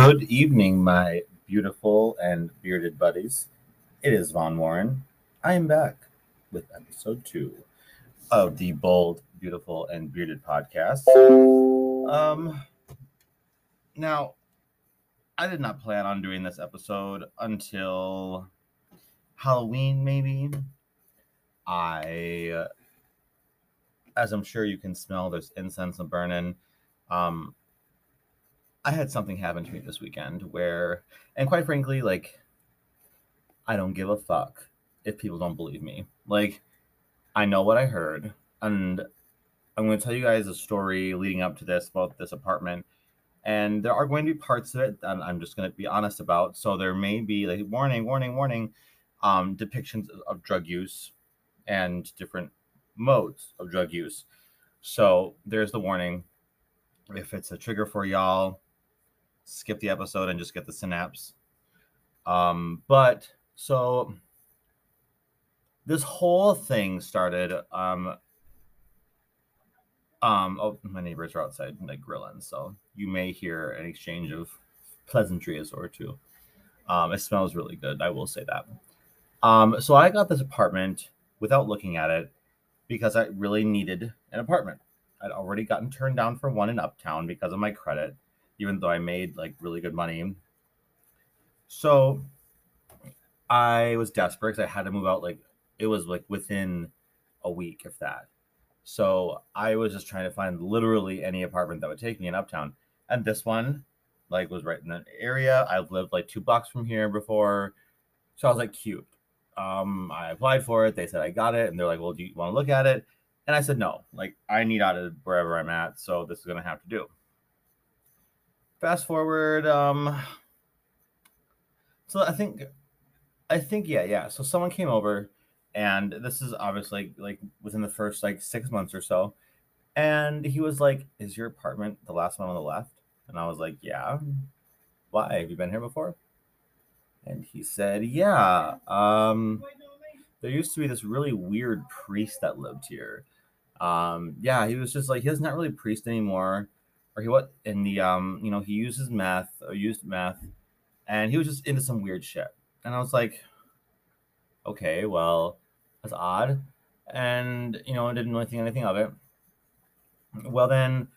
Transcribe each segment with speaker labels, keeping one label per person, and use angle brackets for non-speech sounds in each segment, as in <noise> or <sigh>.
Speaker 1: Good evening, my beautiful and bearded buddies. It is Von Warren. I am back with episode two of the Bold, Beautiful, and Bearded podcast. Um, now, I did not plan on doing this episode until Halloween, maybe. I, as I'm sure you can smell, there's incense burning. Um, I had something happen to me this weekend where, and quite frankly, like, I don't give a fuck if people don't believe me. Like, I know what I heard, and I'm going to tell you guys a story leading up to this about this apartment. And there are going to be parts of it that I'm just going to be honest about. So there may be like warning, warning, warning, um, depictions of drug use and different modes of drug use. So there's the warning. If it's a trigger for y'all, skip the episode and just get the synapse. Um, but so this whole thing started. Um, um, oh, my neighbors are outside like grilling, so you may hear an exchange of pleasantries or two. Um, it smells really good, I will say that. Um, so I got this apartment without looking at it because I really needed an apartment. I'd already gotten turned down for one in Uptown because of my credit even though I made like really good money. So I was desperate because I had to move out. Like it was like within a week, if that. So I was just trying to find literally any apartment that would take me in Uptown, and this one, like, was right in that area. I've lived like two blocks from here before, so I was like, cute. Um, I applied for it. They said I got it, and they're like, "Well, do you want to look at it?" And I said, "No. Like, I need out of wherever I'm at, so this is gonna have to do." Fast forward um so i think i think yeah yeah so someone came over and this is obviously like within the first like six months or so. And he was like is your apartment the last one on the left? And i was like yeah. Why? Have you been here before? And he said yeah um there used to be this really weird priest that lived here. Um yeah he was just like he's not really a priest anymore or he what in the um you know he uses meth or used meth and he was just into some weird shit. And i was like okay well that's odd. And you know I didn't really think anything of it. Well then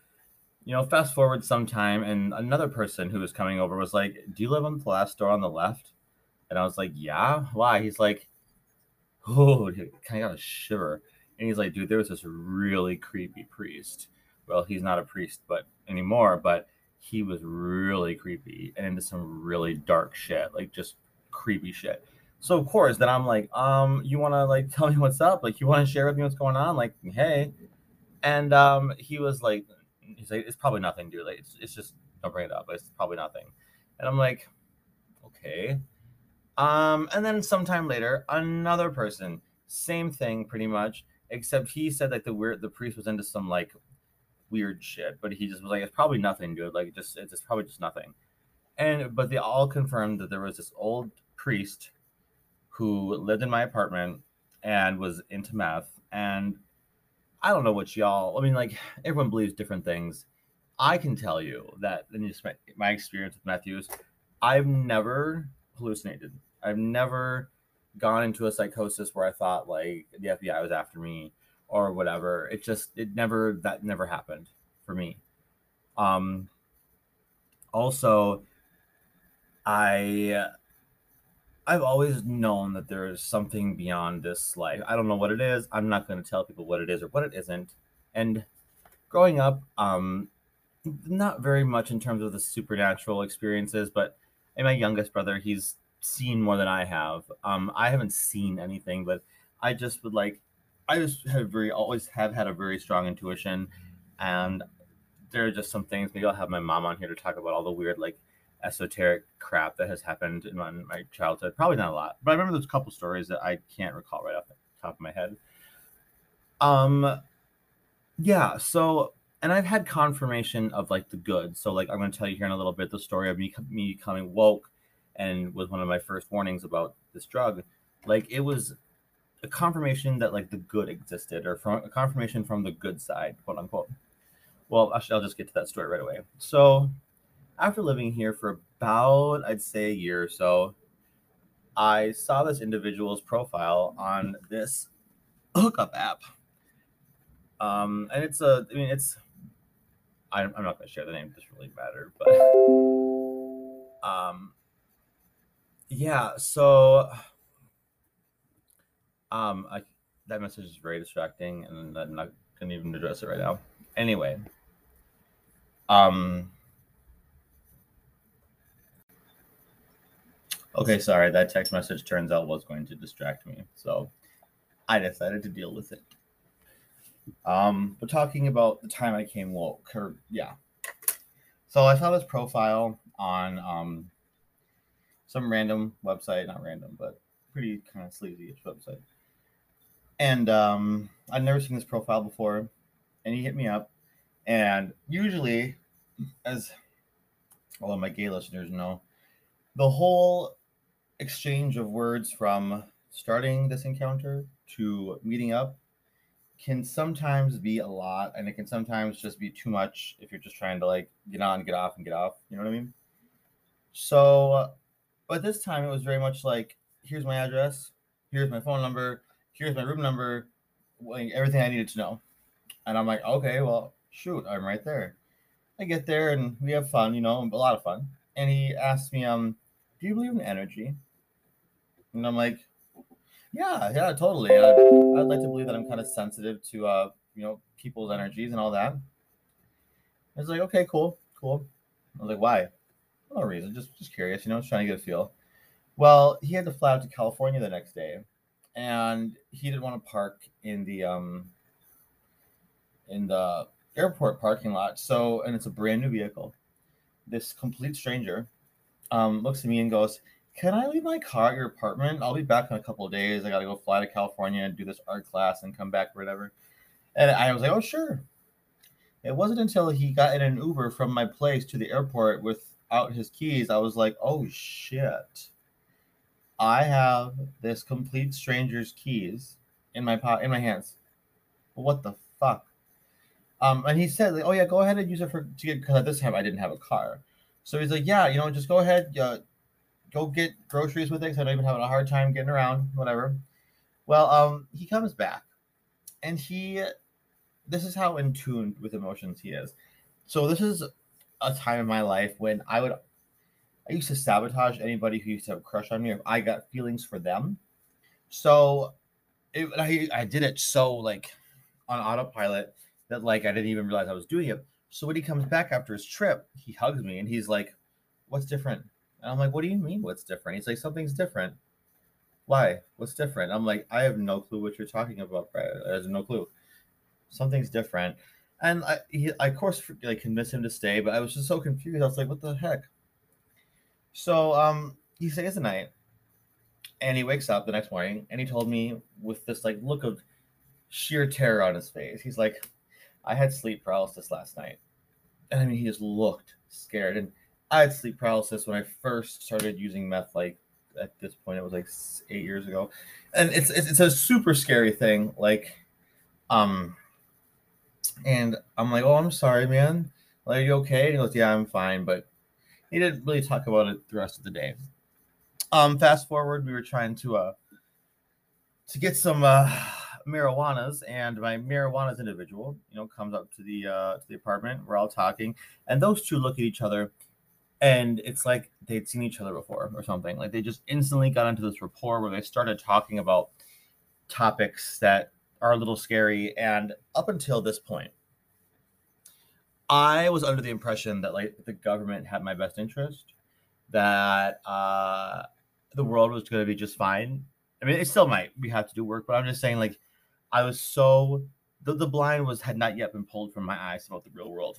Speaker 1: you know fast forward some time and another person who was coming over was like do you live on the last door on the left? And i was like yeah. Why? He's like oh kind of got a shiver. And he's like dude there was this really creepy priest well he's not a priest but anymore, but he was really creepy and into some really dark shit, like just creepy shit. So of course, then I'm like, um, you want to like <laughs> tell me what's up? Like, you want to share with me what's going on? Like, hey. And um, he was like, he's like, it's probably nothing, dude. Like, it's, it's just don't bring it up. It's probably nothing. And I'm like, okay. Um, and then sometime later, another person, same thing, pretty much, except he said like the weird the priest was into some like weird shit, but he just was like, it's probably nothing good. Like, just it's just probably just nothing. And but they all confirmed that there was this old priest who lived in my apartment and was into meth. And I don't know what y'all. I mean, like everyone believes different things. I can tell you that in just my, my experience with use, I've never hallucinated. I've never gone into a psychosis where I thought like the FBI was after me or whatever. It just it never that never happened for me. Um also I I've always known that there's something beyond this life. I don't know what it is. I'm not going to tell people what it is or what it isn't. And growing up, um, not very much in terms of the supernatural experiences, but my youngest brother, he's seen more than I have. Um, I haven't seen anything, but I just would like I just have very always have had a very strong intuition, and there are just some things. Maybe I'll have my mom on here to talk about all the weird like esoteric crap that has happened in my, my childhood. Probably not a lot, but I remember those couple stories that I can't recall right off the top of my head. Um, yeah. So, and I've had confirmation of like the good. So, like I'm going to tell you here in a little bit the story of me me becoming woke, and was one of my first warnings about this drug. Like it was a confirmation that like the good existed or from a confirmation from the good side, quote unquote. Well, actually, I'll just get to that story right away. So, after living here for about I'd say a year or so, I saw this individual's profile on this hookup app. Um, and it's a, I mean, it's, I'm, I'm not going to share the name, it doesn't really matter, but, um, yeah, so, um, I, that message is very distracting and I'm not going to even address it right now. Anyway, um, okay, sorry, that text message turns out was going to distract me. So I decided to deal with it. Um, but talking about the time I came woke, or yeah. So I saw this profile on um some random website, not random, but pretty kind of sleazy website. And um I'd never seen this profile before, and he hit me up. And usually, as all of my gay listeners know, the whole exchange of words from starting this encounter to meeting up can sometimes be a lot and it can sometimes just be too much if you're just trying to like get on get off and get off you know what i mean so but this time it was very much like here's my address here's my phone number here's my room number like everything i needed to know and i'm like okay well shoot i'm right there i get there and we have fun you know a lot of fun and he asked me um do you believe in energy and i'm like yeah, yeah, totally. I'd, I'd like to believe that I'm kind of sensitive to, uh, you know, people's energies and all that. I was like, okay, cool, cool. I was like, why? No reason, just just curious, you know, just trying to get a feel. Well, he had to fly out to California the next day, and he didn't want to park in the um in the airport parking lot. So, and it's a brand new vehicle. This complete stranger um, looks at me and goes, can I leave my car at your apartment? I'll be back in a couple of days. I got to go fly to California and do this art class and come back or whatever. And I was like, oh, sure. It wasn't until he got in an Uber from my place to the airport without his keys, I was like, oh, shit. I have this complete stranger's keys in my pot in my hands. What the fuck? Um, and he said, like, "Oh yeah, go ahead and use it for to get because at this time I didn't have a car." So he's like, "Yeah, you know, just go ahead, uh, go get groceries with it because I know you've been having a hard time getting around, whatever. Well, um, he comes back and he this is how in tune with emotions he is. So this is a time in my life when I would I used to sabotage anybody who used to have a crush on me if I got feelings for them. So it, I, I did it so like on autopilot that like I didn't even realize I was doing it. So when he comes back after his trip, he hugs me and he's like, What's different? And I'm like, what do you mean what's different? He's like, something's different. Why? What's different? I'm like, I have no clue what you're talking about, Brad. I no clue. Something's different. And I, he, I of course, like convinced him to stay, but I was just so confused. I was like, what the heck? So um, he stays the night, and he wakes up the next morning, and he told me with this like look of sheer terror on his face. He's like, I had sleep paralysis last night, and I mean, he just looked scared. And I had sleep paralysis when I first started using meth. Like at this point, it was like eight years ago, and it's it's, it's a super scary thing. Like, um, and I'm like, oh, I'm sorry, man. Like, are you okay? And he goes, yeah, I'm fine, but he didn't really talk about it the rest of the day. Um, fast forward, we were trying to uh to get some uh marijuanas and my marijuana's individual you know comes up to the uh to the apartment we're all talking and those two look at each other and it's like they'd seen each other before or something. Like they just instantly got into this rapport where they started talking about topics that are a little scary. And up until this point, I was under the impression that like the government had my best interest, that uh, the world was going to be just fine. I mean, it still might. We have to do work, but I'm just saying, like, I was so the, the blind was had not yet been pulled from my eyes about the real world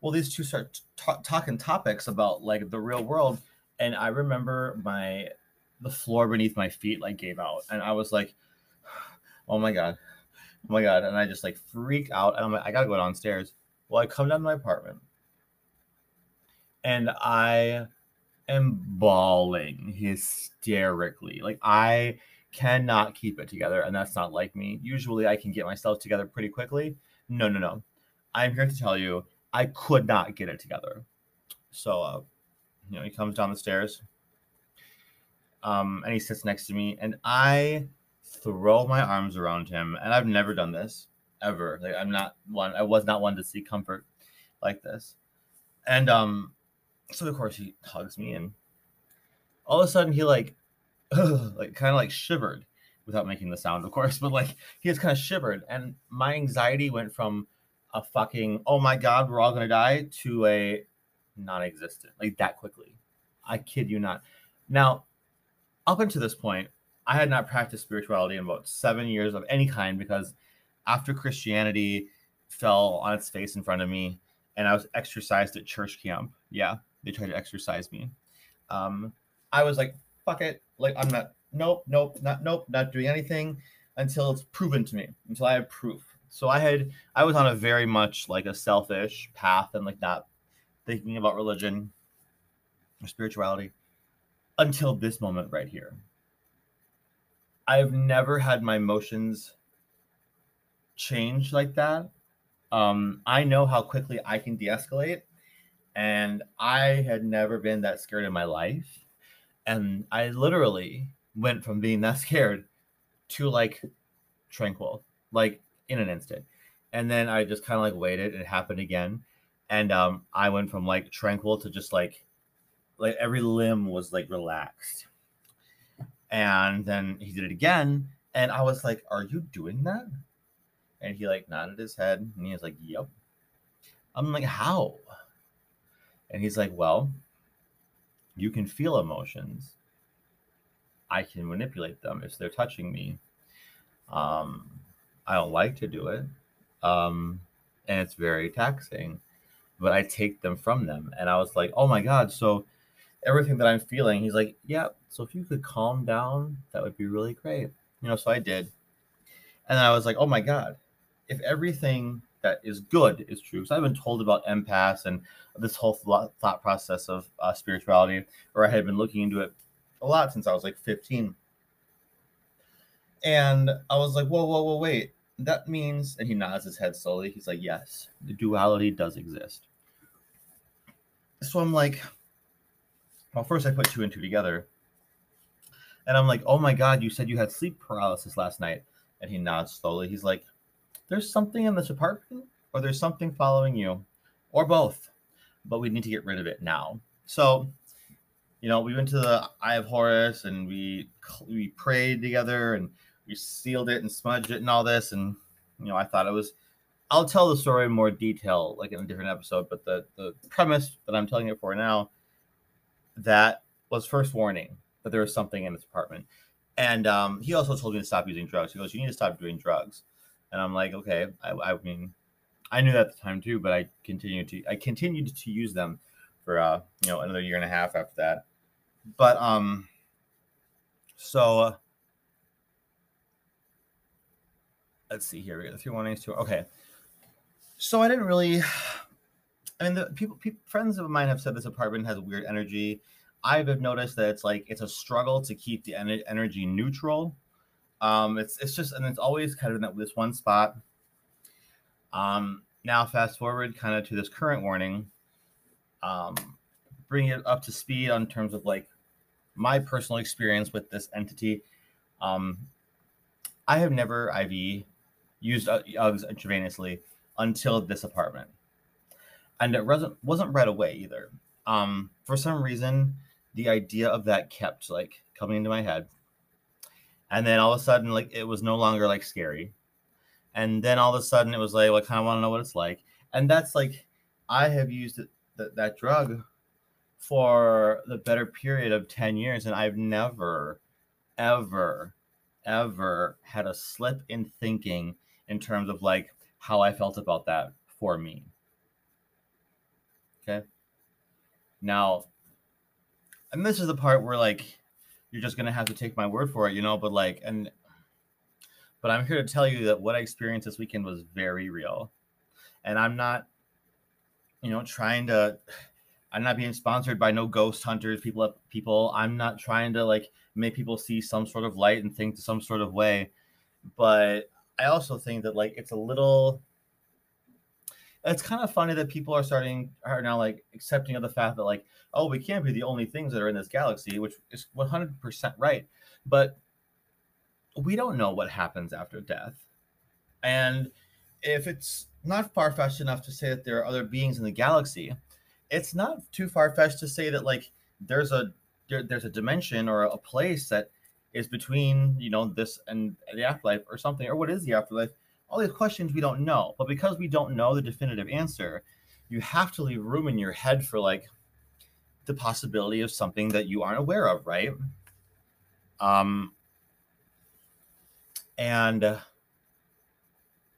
Speaker 1: well these two start t- talking topics about like the real world and i remember my the floor beneath my feet like gave out and i was like <sighs> oh my god oh my god and i just like freaked out and i'm like i gotta go downstairs well i come down to my apartment and i am bawling hysterically like i cannot keep it together and that's not like me usually i can get myself together pretty quickly no no no i'm here to tell you I could not get it together. So uh, you know, he comes down the stairs. Um, and he sits next to me, and I throw my arms around him. And I've never done this ever. Like I'm not one. I was not one to seek comfort like this. And um, so of course he hugs me, and all of a sudden he like, <laughs> like kind of like shivered without making the sound, of course, but like he just kind of shivered, and my anxiety went from a fucking oh my god we're all gonna die to a non-existent like that quickly. I kid you not. Now, up until this point, I had not practiced spirituality in about seven years of any kind because after Christianity fell on its face in front of me and I was exorcised at church camp, yeah, they tried to exorcise me. Um, I was like, fuck it. Like, I'm not, nope, nope, not, nope, not doing anything until it's proven to me, until I have proof. So I had, I was on a very much like a selfish path and like not thinking about religion or spirituality until this moment right here. I've never had my emotions change like that. Um, I know how quickly I can de escalate, and I had never been that scared in my life. And I literally went from being that <laughs> scared to like tranquil, like in an instant. And then I just kind of like waited. It happened again. And um, I went from like tranquil to just like, like every limb was like relaxed and then he did it again. And I was like, Are you doing that? And he like nodded his head and he was like, Yep. I'm like, How? And he's like, Well, you can feel emotions. I can manipulate them if they're touching me. Um, I don't like to do it. Um, and it's very taxing, but I take them from them. And I was like, Oh my God. So everything that I'm feeling, he's like, Yeah, so if you could calm down, that would be really great. You know, so I did. And I was like, oh my God, if everything that is good is true. because I've been told about empaths and this whole thought process of uh, spirituality, or I had been looking into it a lot since I was like 15. And I was like, whoa, whoa, whoa, wait. That means, and he nods his head slowly. He's like, yes, the duality does exist. So I'm like, well, first I put two and two together. And I'm like, oh my God, you said you had sleep paralysis last night. And he nods slowly. He's like, there's something in this apartment, or there's something following you, or both. But we need to get rid of it now. So, you know, we went to the Eye of Horus and we we prayed together and we sealed it and smudged it and all this. And you know, I thought it was. I'll tell the story in more detail, like in a different episode. But the the premise that I'm telling it for now, that was first warning that there was something in his apartment. And um, he also told me to stop using drugs. He goes, "You need to stop doing drugs." And I'm like, "Okay." I, I mean, I knew that at the time too, but I continued to I continued to use them for uh, you know another year and a half after that. But um, so uh, let's see here. We got the three one eight two. Okay, so I didn't really. I mean, the people, people, friends of mine have said this apartment has weird energy. I've noticed that it's like it's a struggle to keep the en- energy neutral. Um, it's it's just and it's always kind of in that this one spot. Um, now fast forward kind of to this current warning. Um, bring it up to speed on terms of like my personal experience with this entity. Um, I have never IV used UGS intravenously until this apartment, and it wasn't wasn't right away either. Um, for some reason, the idea of that kept like coming into my head. And then all of a sudden, like it was no longer like scary. And then all of a sudden, it was like, well, I kind of want to know what it's like. And that's like, I have used it, th- that drug for the better period of 10 years, and I've never, ever, ever had a slip in thinking in terms of like how I felt about that for me. Okay. Now, and this is the part where like you're just gonna have to take my word for it, you know. But like, and but I'm here to tell you that what I experienced this weekend was very real, and I'm not, you know, trying to. I'm not being sponsored by no ghost hunters, people. People, I'm not trying to like make people see some sort of light and think to some sort of way, but I also think that like it's a little it's kind of funny that people are starting are now like accepting of the fact that like oh we can't be the only things that are in this galaxy which is 100% right. But we don't know what happens after death. And if it's not far-fetched enough to say that there are other beings in the galaxy it's not too far-fetched to say that like there's a there, there's a dimension or a place that is between you know this and the afterlife or something or what is the afterlife all these questions we don't know. But because we don't know the definitive answer, you have to leave room in your head for like the possibility of something that you aren't aware of, right? Um, and uh,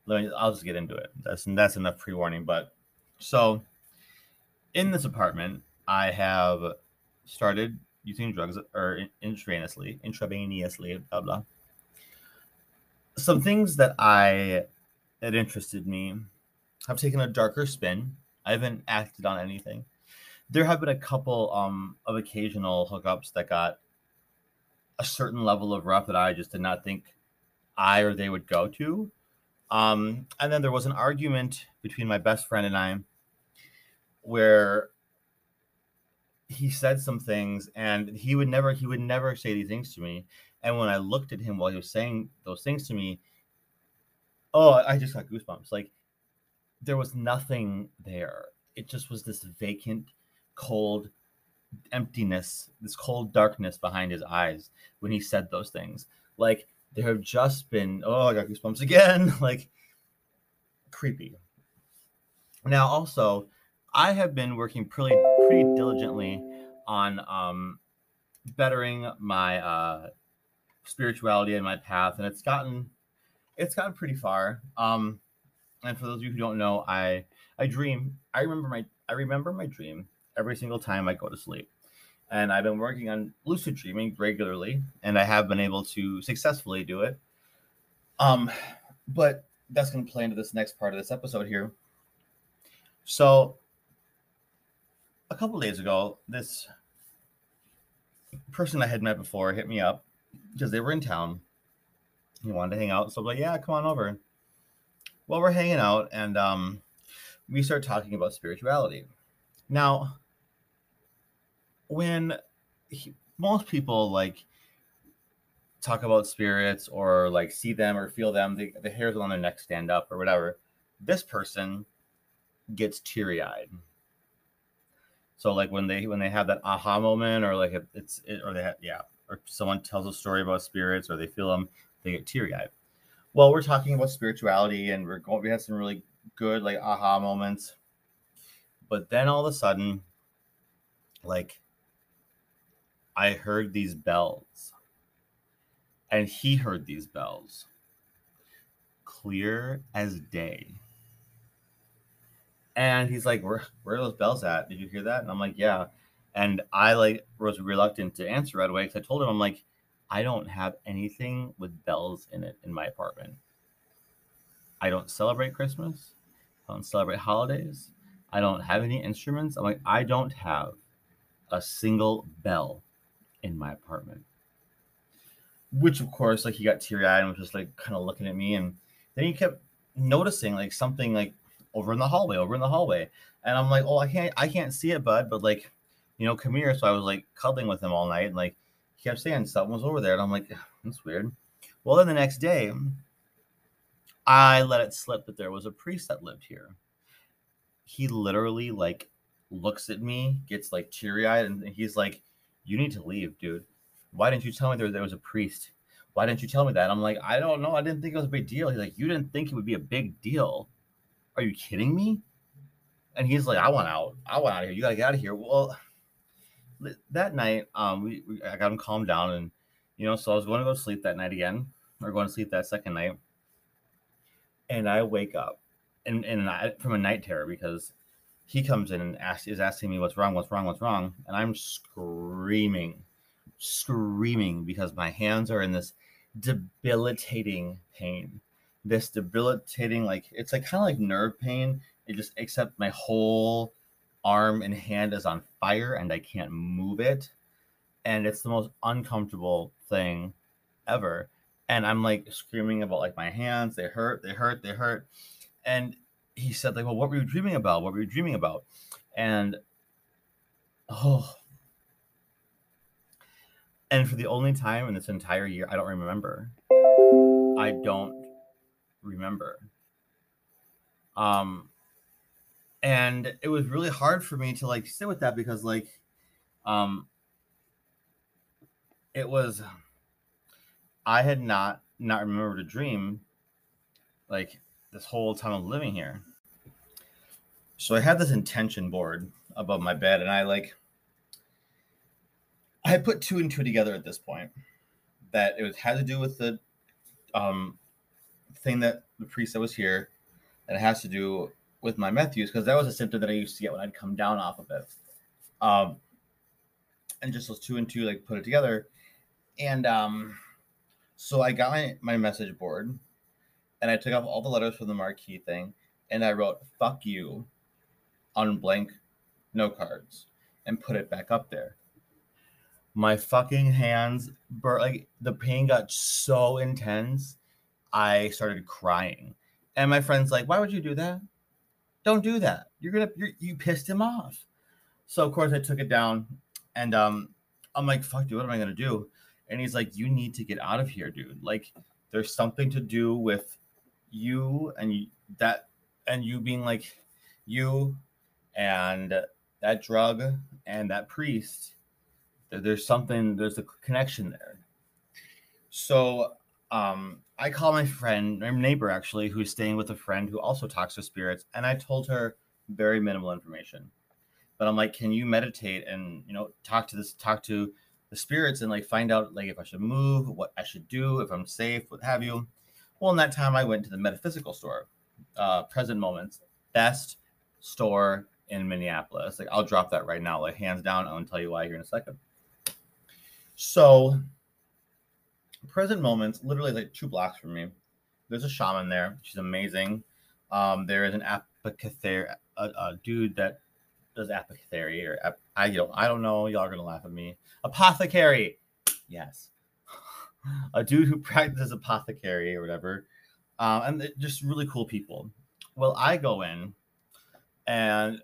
Speaker 1: let me, I'll just get into it. That's that's enough pre warning. But so in this apartment, I have started using drugs or intravenously, intravenously, blah blah some things that I that interested me have taken a darker spin. I haven't acted on anything. There have been a couple um, of occasional hookups that got a certain level of rough that I just did not think I or they would go to. Um, and then there was an argument between my best friend and I where he said some things and he would never he would never say these things to me and when I looked at him while he was saying those things to me, oh, I just got goosebumps. Like there was nothing there. It just was this vacant, cold emptiness, this cold darkness behind his eyes when he said those things. Like there have just been, oh, I got goosebumps again. <laughs> like creepy. Now, also, I have been working pretty pretty diligently on um, bettering my uh, spirituality in my path, and it's gotten it's gotten pretty far. Um, and for those of you who don't know, I I dream. I remember my I remember my dream every single time I go to sleep. And I've been working on lucid dreaming regularly, and I have been able to successfully do it. Um, but that's going to play into this next part of this episode here. So, a couple days ago, this person I had met before hit me up because they were in town. He wanted to hang out, so I'm like, yeah, come on over. Well, we're hanging out, and um, we start talking about spirituality. Now, when he, most people like talk about spirits or like see them or feel them, the, the hairs on their neck stand up or whatever. This person gets teary eyed. So like when they when they have that aha moment or like it's it, or they have yeah or someone tells a story about spirits or they feel them, they get teary eyed. Well, we're talking about spirituality and we're going, we had some really good like aha moments. But then all of a sudden, like, I heard these bells and he heard these bells clear as day. And he's like, where, where are those bells at? Did you hear that? And I'm like, yeah. And I like was reluctant to answer right away because I told him I'm like, I don't have anything with bells in it in my apartment. I don't celebrate Christmas. I don't celebrate holidays. I don't have any instruments. I'm like, I don't have a single bell in my apartment. Which of course, like he got teary eyed and was just like kind of looking at me, and then he kept noticing like something like over in the hallway, over in the hallway, and I'm like, oh, I can't, I can't see it, bud, but like you know, come here. So I was like cuddling with him all night and like he kept saying something was over there. And I'm like, that's weird. Well, then the next day, I let it slip that there was a priest that lived here. He literally like looks at me, gets like teary eyed, and he's like, You need to leave, dude. Why didn't you tell me there, there was a priest? Why didn't you tell me that? I'm like, I don't know. I didn't think it was a big deal. He's like, You didn't think it would be a big deal. Are you kidding me? And he's like, I want out. I want out of here. You gotta get out of here. Well, that night, um, we, we I got him calmed down, and you know, so I was going to go to sleep that night again, or going to sleep that second night, and I wake up, and and I, from a night terror because he comes in and asks, is asking me what's wrong, what's wrong, what's wrong, and I'm screaming, screaming because my hands are in this debilitating pain, this debilitating like it's like kind of like nerve pain. It just except my whole arm and hand is on fire and I can't move it. And it's the most uncomfortable thing ever. And I'm like screaming about like my hands, they hurt, they hurt, they hurt. And he said like, "Well, what were you dreaming about? What were you dreaming about?" And oh, and for the only time in this entire year, I don't remember. I don't remember. Um, and it was really hard for me to like sit with that because like, um, it was. I had not not remembered a dream, like this whole time of living here. So I had this intention board above my bed, and I like I put two and two together at this point that it was had to do with the um thing that the priest that was here, and it has to do with my meth use because that was a symptom that I used to get when I'd come down off of it. Um, and just those two and two like put it together, and um, so I got my my message board, and I took off all the letters from the marquee thing, and I wrote "fuck you" on blank no cards and put it back up there. My fucking hands burnt like the pain got so intense i started crying. And my friend's like why would you do that don't do that. You're gonna you're, you pissed him off. So of course i took it down and um i'm like fuck dude what am i gonna do? And he's like you need to get out of here dude. Like there's something to do with you and you, that and you being like you and that drug and that priest. There's something there's a connection there. So um i call my friend my neighbor actually who's staying with a friend who also talks to spirits and i told her very minimal information. But i'm like can you meditate and you know talk to this talk to the spirits and like find out like if i should move what i should do if i'm safe what have you? Well in that time i went to the metaphysical store uh present moments best store in minneapolis. Like i'll drop that right now like hands down i'll tell you why here in a second. So, present moments, literally like two blocks from me. There's a shaman there. She's amazing. Um, there is an apothecary, a, a dude that does apothecary, or ap- I don't, I don't know. Y'all are gonna laugh at me. Apothecary, yes, <laughs> a dude who practices apothecary or whatever, um, and just really cool people. Well, I go in, and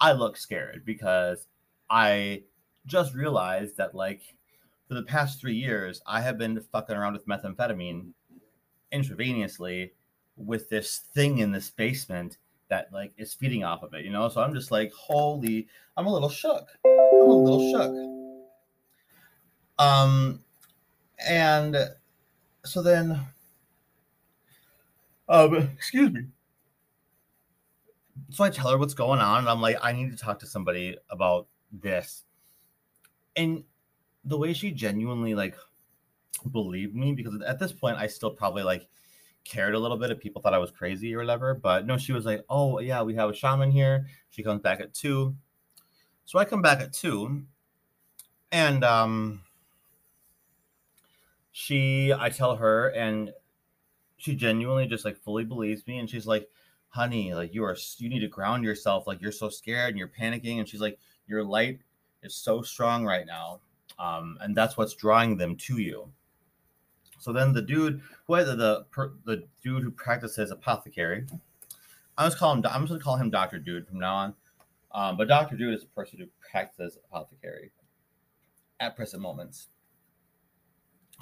Speaker 1: I look scared because I just realized that like for the past three years, I have been fucking around with methamphetamine intravenously with this thing in this basement that like is feeding off of it, you know. So I'm just like, holy, I'm a little shook. I'm a little shook. Um, and so then, um, excuse me. So I tell her what's going on, and I'm like, I need to talk to somebody about this and the way she genuinely like believed me because at this point I still probably like cared a little bit if people thought I was crazy or whatever. But no, she was like, "Oh yeah, we have a shaman here." She comes back at two, so I come back at two, and um, she I tell her, and she genuinely just like fully believes me, and she's like, "Honey, like you are you need to ground yourself. Like you're so scared and you're panicking." And she's like, "Your light is so strong right now, um, and that's what's drawing them to you. So then the dude, who the the, dude who practices apothecary, I'm just call him. I'm just gonna call him Doctor Dude from now on. Um, but Doctor Dude is a person who practices apothecary at present moments.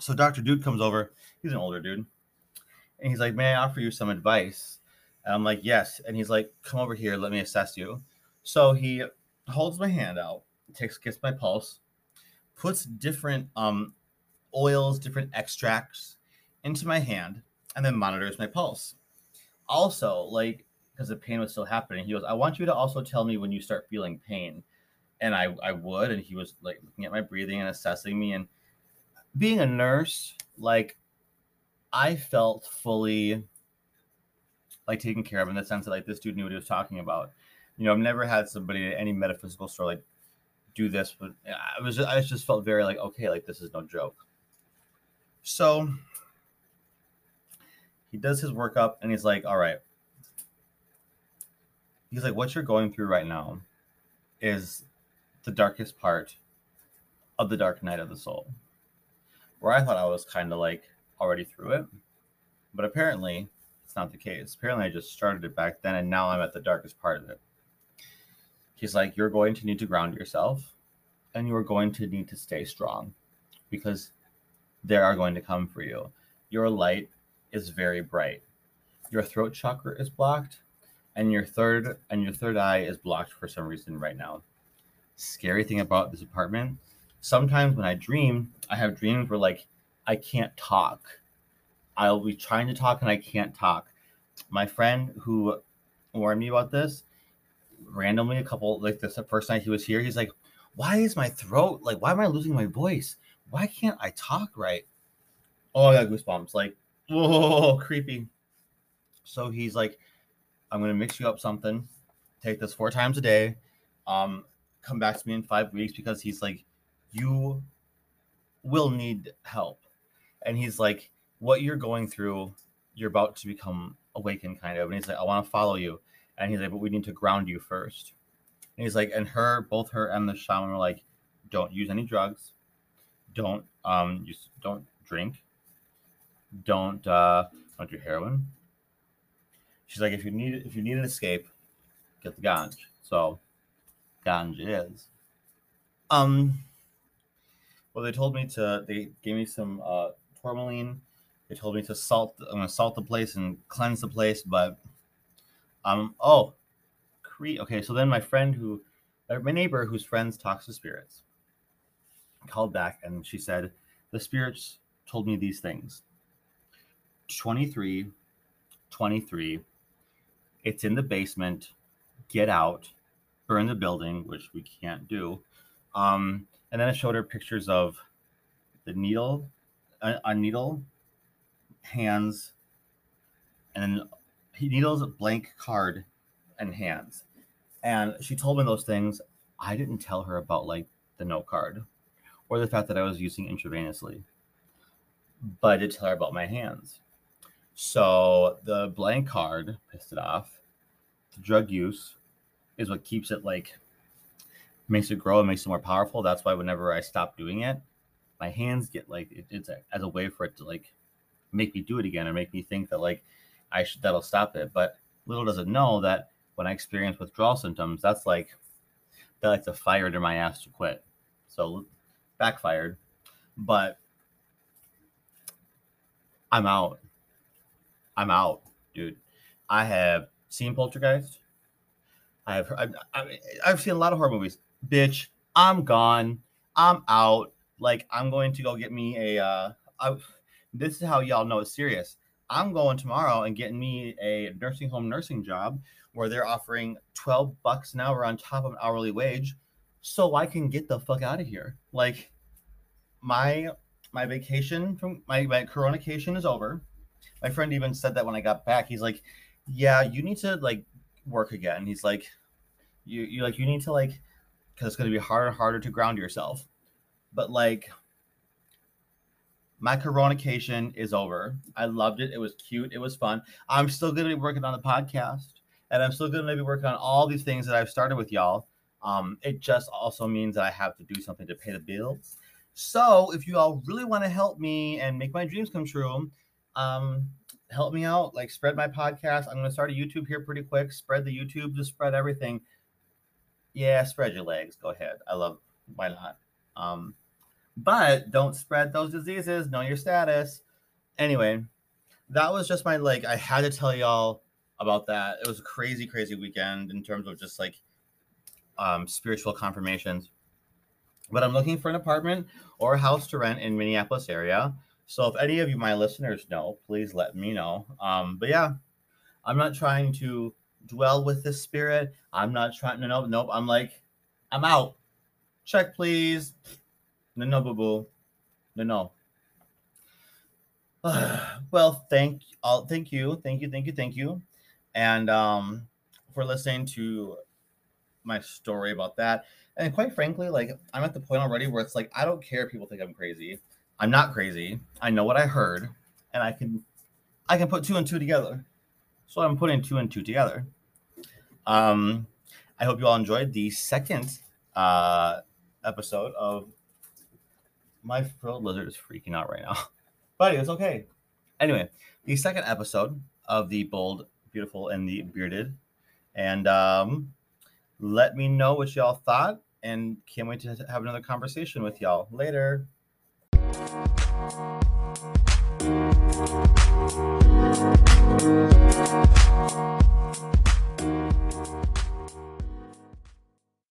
Speaker 1: So Doctor Dude comes over. He's an older dude, and he's like, "May I offer you some advice?" And I'm like, "Yes." And he's like, "Come over here. Let me assess you." So he holds my hand out takes gets my pulse, puts different um, oils, different extracts into my hand, and then monitors my pulse. Also, like because the pain was still happening, he goes, "I want you to also tell me when you start feeling pain." And I I would, and he was like looking at my breathing and assessing me. And being a nurse, like I felt fully like taken care of in the sense that like this dude knew what he was talking about. You know, I've never had somebody at any metaphysical store like do this, but I was I just felt very like okay, like this is no joke. So he does his workup and he's like, all right. He's like, what you're going through right now is the darkest part of the dark night of the soul. Where I thought I was kind of like already through it, but apparently it's not the case. Apparently, I just started it back then, and now I'm at the darkest part of it. He's like, You're going to need to ground yourself, and you are going to need to stay strong because they are going to come for you. Your light is very bright. Your throat chakra is blocked, and your third and your third eye is blocked for some reason right now. Scary thing about this apartment, sometimes when I dream, I have dreams where like I can't talk. I'll be trying to talk and I can't talk. My friend who warned me about this, randomly a couple like this the first night he was here, he's like, Why is my throat like why am I losing my voice? Why can't I talk right? Oh, I got goosebumps. Like, whoa, <laughs> creepy. So he's like, I'm gonna mix you up something. Take this four times a day. Um, come back to me in five weeks because he's like, you will need help. And he's like, what you're going through, you're about to become awakened, kind of. And he's like, I want to follow you. And he's like, but we need to ground you first. And he's like, and her, both her and the shaman were like, don't use any drugs, don't um, use, don't drink, don't uh, don't do heroin. She's like, if you need if you need an escape, get the ganj. So, ganj is. Um, well, they told me to. They gave me some uh, tourmaline. They told me to salt. I'm gonna salt the place and cleanse the place. But, um, oh. Okay, so then my friend who, uh, my neighbor whose friends talks to spirits, called back and she said, the spirits told me these things. 23, 23. It's in the basement. Get out. Burn the building, which we can't do. Um, and then I showed her pictures of the needle, a, a needle, hands, and he needles, blank card, and hands. And she told me those things. I didn't tell her about like the note card or the fact that I was using intravenously, but I did tell her about my hands. So the blank card pissed it off. The drug use is what keeps it like makes it grow and makes it more powerful. That's why whenever I stop doing it, my hands get like it, it's a, as a way for it to like make me do it again or make me think that like I should that'll stop it. But little does it know that when I experience withdrawal symptoms, that's like that like a fire to my ass to quit. So backfired, but I'm out. I'm out, dude. I have seen Poltergeist. I have I've, I've seen a lot of horror movies. Bitch, I'm gone. I'm out. Like I'm going to go get me a. Uh, I, this is how y'all know it's serious. I'm going tomorrow and getting me a nursing home nursing job where they're offering 12 bucks an hour on top of an hourly wage so I can get the fuck out of here. Like my my vacation from my, my is over my friend even said that when I got back. He's like, "Yeah, you need to like work again." He's like, "You you like you need to like because it's to be harder and harder to ground yourself." But like, my corona-cation is over. I loved it. It was cute. It was fun. I'm still going to be working on the podcast, and I'm still going to be working on all these things that I've started with y'all. Um, it just also means that I have to do something to pay the bills. So if you all really want to help me and make my dreams come true, um, help me out. Like spread my podcast. I'm gonna start a YouTube here pretty quick. Spread the YouTube, just spread everything. Yeah, spread your legs. Go ahead. I love. Why not? Um, but don't spread those diseases. Know your status. Anyway, that was just my like. I had to tell y'all about that. It was a crazy, crazy weekend in terms of just like um, spiritual confirmations. But I'm looking for an apartment or a house to rent in Minneapolis area. So if any of you, my listeners, know, please let me know. Um, but yeah, I'm not trying to dwell with this spirit. I'm not trying to nope, nope. I'm like, I'm out. Check, please. No, no, boo boo. No, no. well, thank all thank you, thank you, thank you, thank you. And um for listening to my story about that. And quite frankly, like I'm at the point already where it's like I don't care if people think I'm crazy. I'm not crazy. I know what I heard, and I can I can put two and two together. So I'm putting two and two together. Um, I hope you all enjoyed the second uh, episode of my frilled lizard is freaking out right now. <laughs> but it's okay. Anyway, the second episode of the Bold, Beautiful, and the Bearded. And um, let me know what y'all thought. And can't wait to have another conversation with y'all later.